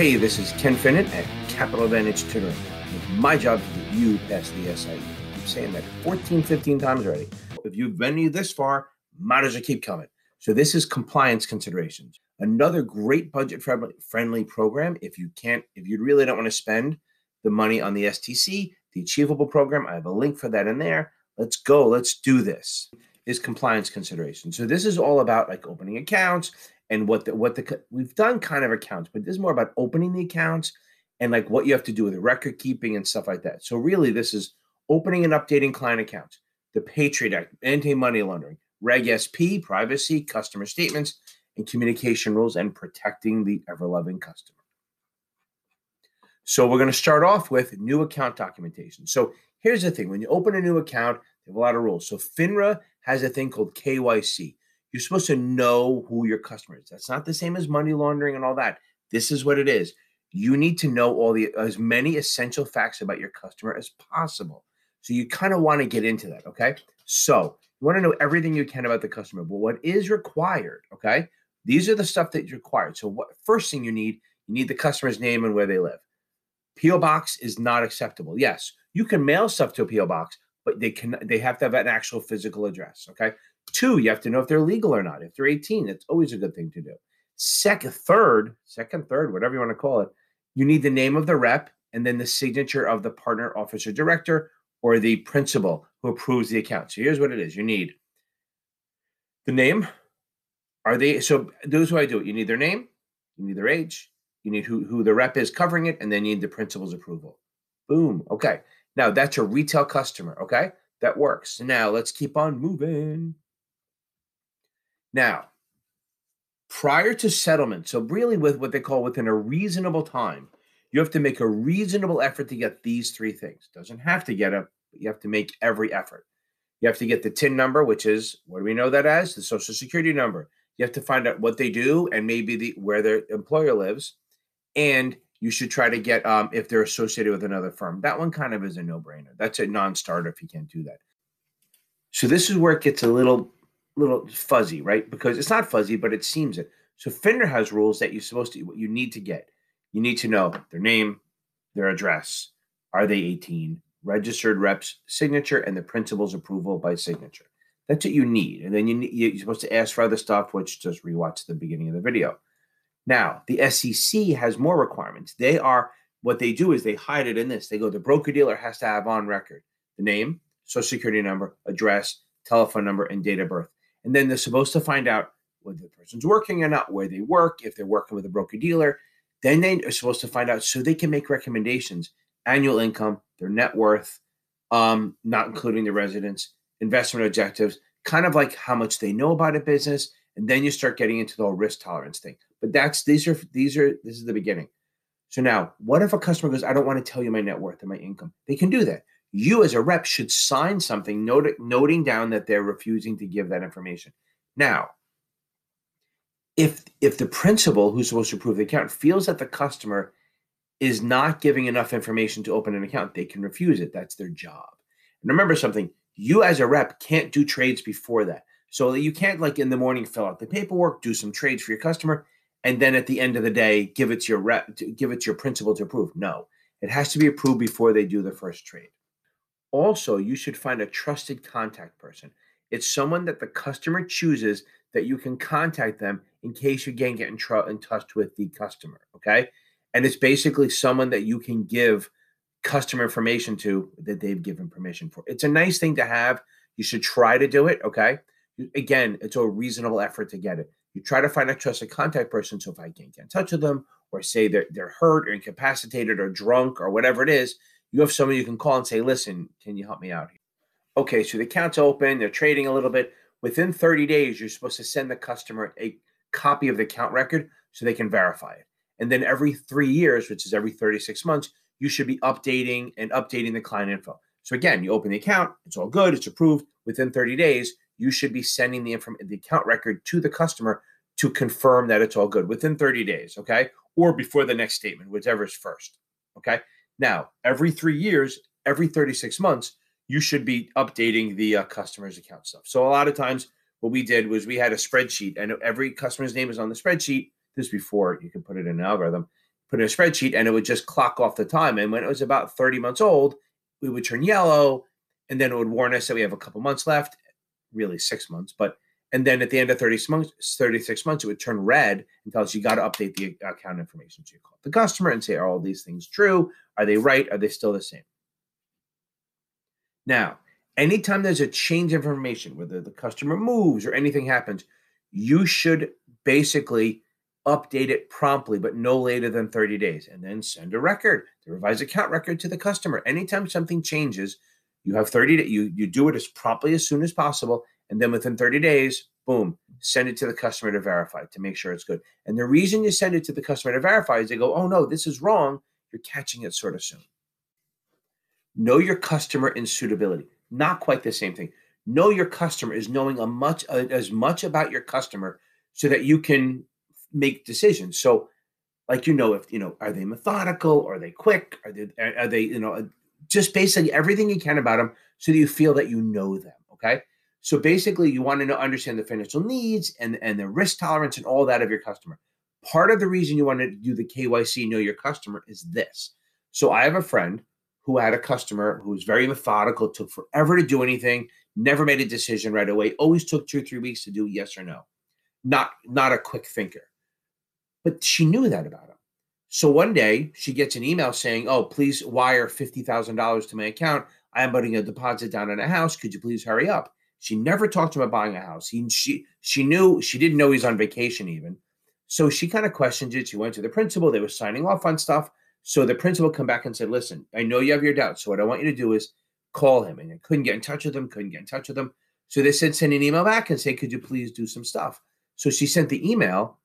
Hey, this is Ken Finnan at Capital Advantage Tutoring. It's my job to get you past the SIE. I'm saying that 14, 15 times already. If you've been this far, might as well keep coming. So this is compliance considerations. Another great budget friendly program. If you can't, if you really don't want to spend the money on the STC, the Achievable program, I have a link for that in there. Let's go. Let's do this. Is compliance consideration. So this is all about like opening accounts and what the what the we've done kind of accounts, but this is more about opening the accounts and like what you have to do with the record keeping and stuff like that. So really, this is opening and updating client accounts, the Patriot Act, anti-money laundering, Reg SP, privacy, customer statements, and communication rules, and protecting the ever-loving customer. So we're going to start off with new account documentation. So here's the thing: when you open a new account, they have a lot of rules. So FINRA has a thing called KYC. You're supposed to know who your customer is. That's not the same as money laundering and all that. This is what it is. You need to know all the as many essential facts about your customer as possible. So you kind of want to get into that, okay? So you want to know everything you can about the customer. But what is required, okay? These are the stuff that's required. So what first thing you need, you need the customer's name and where they live. PO box is not acceptable. Yes, you can mail stuff to a PO box, but they can they have to have an actual physical address. Okay. Two, you have to know if they're legal or not. If they're 18, it's always a good thing to do. Second, third, second, third, whatever you want to call it, you need the name of the rep and then the signature of the partner, officer, director, or the principal who approves the account. So here's what it is: you need the name. Are they so? Those who I do it. You need their name, you need their age, you need who who the rep is covering it, and then you need the principal's approval. Boom. Okay. Now that's a retail customer. Okay. That works. Now let's keep on moving. Now, prior to settlement, so really with what they call within a reasonable time, you have to make a reasonable effort to get these three things. Doesn't have to get them, but you have to make every effort. You have to get the TIN number, which is what do we know that as? The social security number. You have to find out what they do and maybe the where their employer lives. And you should try to get um, if they're associated with another firm. That one kind of is a no-brainer. That's a non-starter if you can't do that. So this is where it gets a little little fuzzy, right? Because it's not fuzzy, but it seems it. So FINRA has rules that you're supposed to what you need to get. You need to know their name, their address, are they 18, registered reps signature, and the principal's approval by signature. That's what you need. And then you you're supposed to ask for other stuff, which just rewatch the beginning of the video. Now, the SEC has more requirements. They are what they do is they hide it in this. They go, the broker dealer has to have on record the name, social security number, address, telephone number, and date of birth. And then they're supposed to find out whether the person's working or not, where they work, if they're working with a broker dealer. Then they are supposed to find out so they can make recommendations, annual income, their net worth, um, not including the residence, investment objectives, kind of like how much they know about a business. And then you start getting into the whole risk tolerance thing. But that's these are these are this is the beginning. So now, what if a customer goes, I don't want to tell you my net worth and my income? They can do that you as a rep should sign something not- noting down that they're refusing to give that information. Now, if if the principal who's supposed to approve the account feels that the customer is not giving enough information to open an account, they can refuse it. That's their job. And remember something, you as a rep can't do trades before that. So you can't like in the morning fill out the paperwork, do some trades for your customer, and then at the end of the day give it to your rep, give it to your principal to approve. No, it has to be approved before they do the first trade. Also, you should find a trusted contact person. It's someone that the customer chooses that you can contact them in case you can't get in, tr- in touch with the customer. Okay. And it's basically someone that you can give customer information to that they've given permission for. It's a nice thing to have. You should try to do it. Okay. Again, it's a reasonable effort to get it. You try to find a trusted contact person. So if I can't get in touch with them or say they're, they're hurt or incapacitated or drunk or whatever it is, you have somebody you can call and say, listen, can you help me out here? Okay, so the account's open, they're trading a little bit. Within 30 days, you're supposed to send the customer a copy of the account record so they can verify it. And then every three years, which is every 36 months, you should be updating and updating the client info. So again, you open the account, it's all good, it's approved. Within 30 days, you should be sending the inform- the account record to the customer to confirm that it's all good within 30 days, okay? Or before the next statement, whichever is first, okay? Now, every three years, every 36 months, you should be updating the uh, customer's account stuff. So a lot of times, what we did was we had a spreadsheet, and every customer's name is on the spreadsheet. This before you can put it in an algorithm. put in a spreadsheet and it would just clock off the time. And when it was about 30 months old, we would turn yellow and then it would warn us that we have a couple months left, really six months. But and then at the end of 30 months, 36 months, it would turn red and tell us you got to update the account information. So you call the customer and say, are all these things true? Are they right? Are they still the same? Now, anytime there's a change of information, whether the customer moves or anything happens, you should basically update it promptly, but no later than 30 days, and then send a record, the revised account record to the customer. Anytime something changes, you have 30 days, you, you do it as promptly as soon as possible, and then within 30 days, boom, send it to the customer to verify to make sure it's good. And the reason you send it to the customer to verify is they go, oh no, this is wrong. You're catching it sort of soon. Know your customer in suitability. Not quite the same thing. Know your customer is knowing a much uh, as much about your customer so that you can make decisions. So, like you know, if you know, are they methodical? Are they quick? Are they are they you know just basically everything you can about them so that you feel that you know them. Okay. So basically, you want to know, understand the financial needs and and the risk tolerance and all that of your customer. Part of the reason you want to do the KYC, know your customer, is this. So I have a friend who had a customer who was very methodical, took forever to do anything, never made a decision right away, always took two or three weeks to do yes or no. Not not a quick thinker. But she knew that about him. So one day she gets an email saying, Oh, please wire $50,000 to my account. I am putting a deposit down on a house. Could you please hurry up? She never talked to him about buying a house. He, she, she knew, she didn't know he's on vacation even. So she kind of questioned it. She went to the principal. They were signing off on stuff. So the principal come back and said, listen, I know you have your doubts. So what I want you to do is call him. And I couldn't get in touch with him, couldn't get in touch with him. So they said, send an email back and say, could you please do some stuff? So she sent the email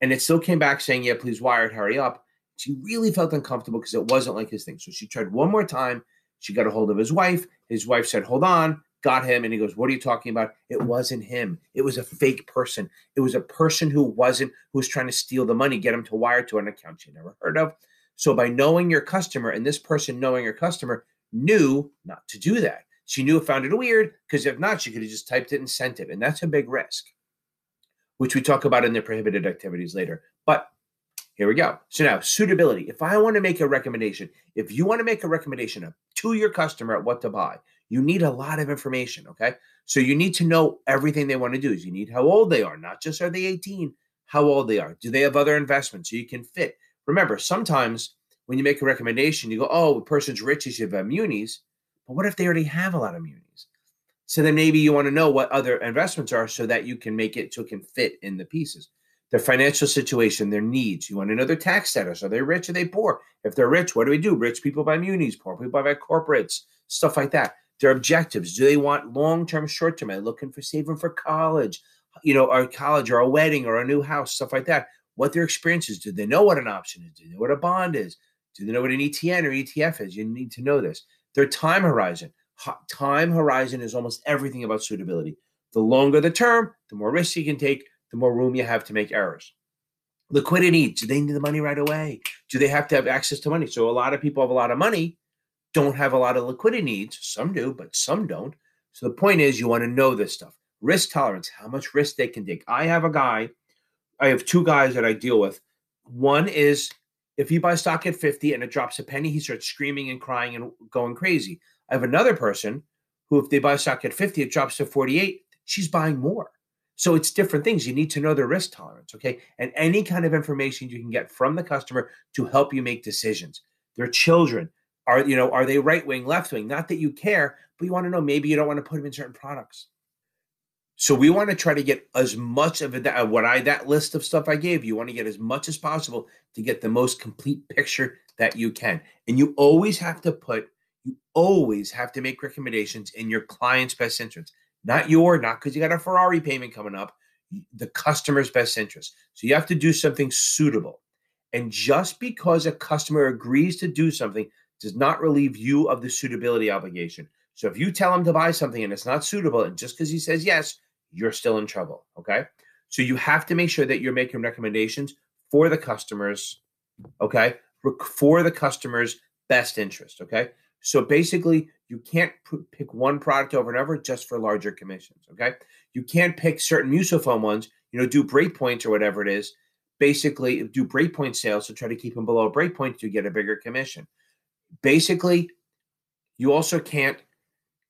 and it still came back saying, yeah, please wire it, hurry up. She really felt uncomfortable because it wasn't like his thing. So she tried one more time. She got a hold of his wife. His wife said, hold on, got him. And he goes, what are you talking about? It wasn't him. It was a fake person. It was a person who wasn't, who was trying to steal the money, get him to wire to an account she never heard of. So by knowing your customer and this person knowing your customer knew not to do that. She knew it found it weird because if not, she could have just typed it and sent it. And that's a big risk which we talk about in the prohibited activities later. But here we go. So now, suitability. If I want to make a recommendation, if you want to make a recommendation to your customer at what to buy, you need a lot of information. Okay. So you need to know everything they want to do. Is You need how old they are, not just are they 18, how old they are. Do they have other investments so you can fit? Remember, sometimes when you make a recommendation, you go, oh, the person's rich, you should have munis. But what if they already have a lot of munis? So then maybe you want to know what other investments are so that you can make it so it can fit in the pieces. Their financial situation, their needs. You want to know their tax status. Are they rich? Are they poor? If they're rich, what do we do? Rich people buy munis, poor people buy corporates, stuff like that. Their objectives. Do they want long term, short term? Are they looking for saving for college? You know, or college or a wedding or a new house, stuff like that. What their experiences. Do they know what an option is? Do they know what a bond is? Do they know what an ETN or ETF is? You need to know this. Their time horizon time horizon is almost everything about suitability. The longer the term, the more risk you can take, the more room you have to make errors. Liquidity, do they need the money right away? Do they have to have access to money? So a lot of people have a lot of money, don't have a lot of liquidity needs. Some do, but some don't. So the point is you want to know this stuff. Risk tolerance, how much risk they can take. I have a guy, I have two guys that I deal with. One is if you buy stock at 50 and it drops a penny, he starts screaming and crying and going crazy. I have another person who, if they buy stock at 50, it drops to 48, she's buying more. So it's different things. You need to know their risk tolerance, okay? And any kind of information you can get from the customer to help you make decisions. Their children are, you know, are they right wing, left wing? Not that you care, but you want to know maybe you don't want to put them in certain products. So we want to try to get as much of it, uh, what I that list of stuff I gave you want to get as much as possible to get the most complete picture that you can. And you always have to put you always have to make recommendations in your client's best interest, not your, not because you got a Ferrari payment coming up, the customer's best interest. So you have to do something suitable. And just because a customer agrees to do something does not relieve you of the suitability obligation. So if you tell him to buy something and it's not suitable, and just because he says yes, you're still in trouble. Okay. So you have to make sure that you're making recommendations for the customers, okay, for the customer's best interest. Okay. So basically, you can't p- pick one product over and over just for larger commissions. Okay, you can't pick certain fund ones. You know, do breakpoints or whatever it is, basically do breakpoint sales to try to keep them below a breakpoint to get a bigger commission. Basically, you also can't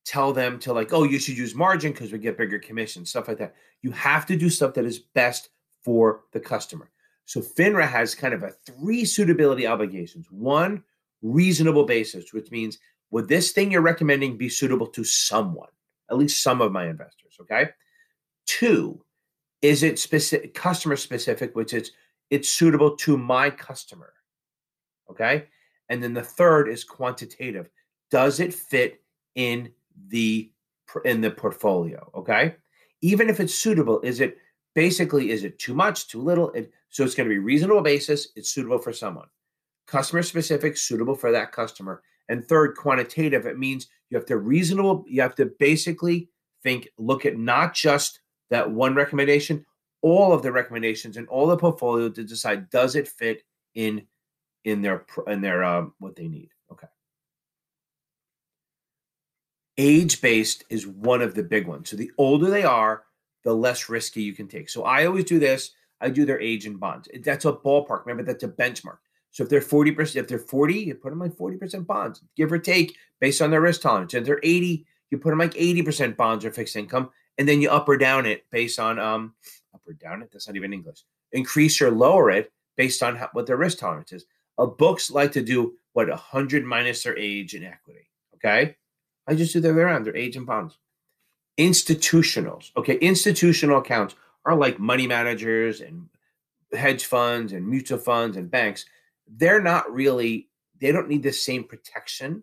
tell them to like, oh, you should use margin because we get bigger commission, stuff like that. You have to do stuff that is best for the customer. So FINRA has kind of a three suitability obligations. One, reasonable basis, which means would this thing you're recommending be suitable to someone, at least some of my investors? Okay. Two, is it specific customer specific, which is it's suitable to my customer. Okay. And then the third is quantitative. Does it fit in the in the portfolio? Okay. Even if it's suitable, is it basically is it too much, too little? It, so it's going to be reasonable basis. It's suitable for someone. Customer specific, suitable for that customer. And third, quantitative. It means you have to reasonable. You have to basically think, look at not just that one recommendation, all of the recommendations and all the portfolio to decide does it fit in in their in their um, what they need. Okay. Age based is one of the big ones. So the older they are, the less risky you can take. So I always do this. I do their age in bonds. That's a ballpark. Remember, that's a benchmark. So if they're 40%, if they're 40, you put them like 40% bonds, give or take, based on their risk tolerance. If they're 80, you put them like 80% bonds or fixed income, and then you up or down it based on um up or down it. That's not even English. Increase or lower it based on how, what their risk tolerance is. Books like to do what 100 minus their age in equity. Okay, I just do the other around. Their age and bonds. Institutionals. Okay, institutional accounts are like money managers and hedge funds and mutual funds and banks. They're not really. They don't need the same protection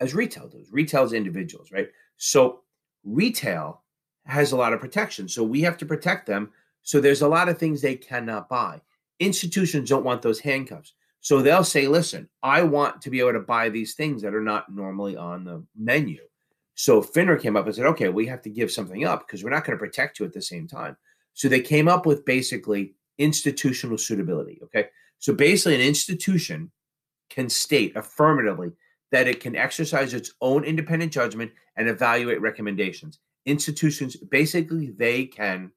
as retail does. Retail's individuals, right? So retail has a lot of protection. So we have to protect them. So there's a lot of things they cannot buy. Institutions don't want those handcuffs. So they'll say, listen, I want to be able to buy these things that are not normally on the menu. So FINRA came up and said, okay, we have to give something up because we're not going to protect you at the same time. So they came up with basically institutional suitability. Okay. So basically, an institution can state affirmatively that it can exercise its own independent judgment and evaluate recommendations. Institutions, basically, they can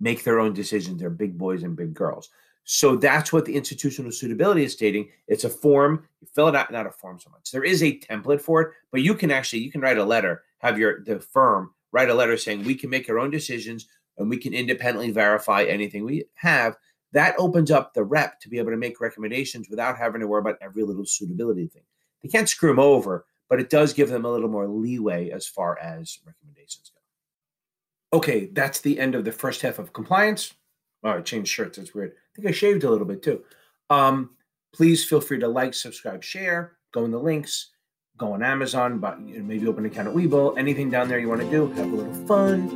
make their own decisions. They're big boys and big girls. So that's what the institutional suitability is stating. It's a form. You fill it out, not a form so much. There is a template for it, but you can actually you can write a letter, have your the firm write a letter saying we can make our own decisions and we can independently verify anything we have. That opens up the rep to be able to make recommendations without having to worry about every little suitability thing. They can't screw them over, but it does give them a little more leeway as far as recommendations go. Okay, that's the end of the first half of compliance. Oh, I changed shirts. That's weird. I think I shaved a little bit too. Um, please feel free to like, subscribe, share, go in the links, go on Amazon, but maybe open an account at Webull. Anything down there you want to do, have a little fun.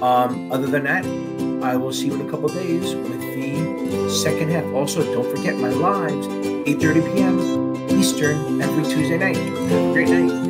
Um, other than that, I will see you in a couple days with the second half. Also, don't forget my lives, 8.30 p.m. Eastern every Tuesday night. Have a great night.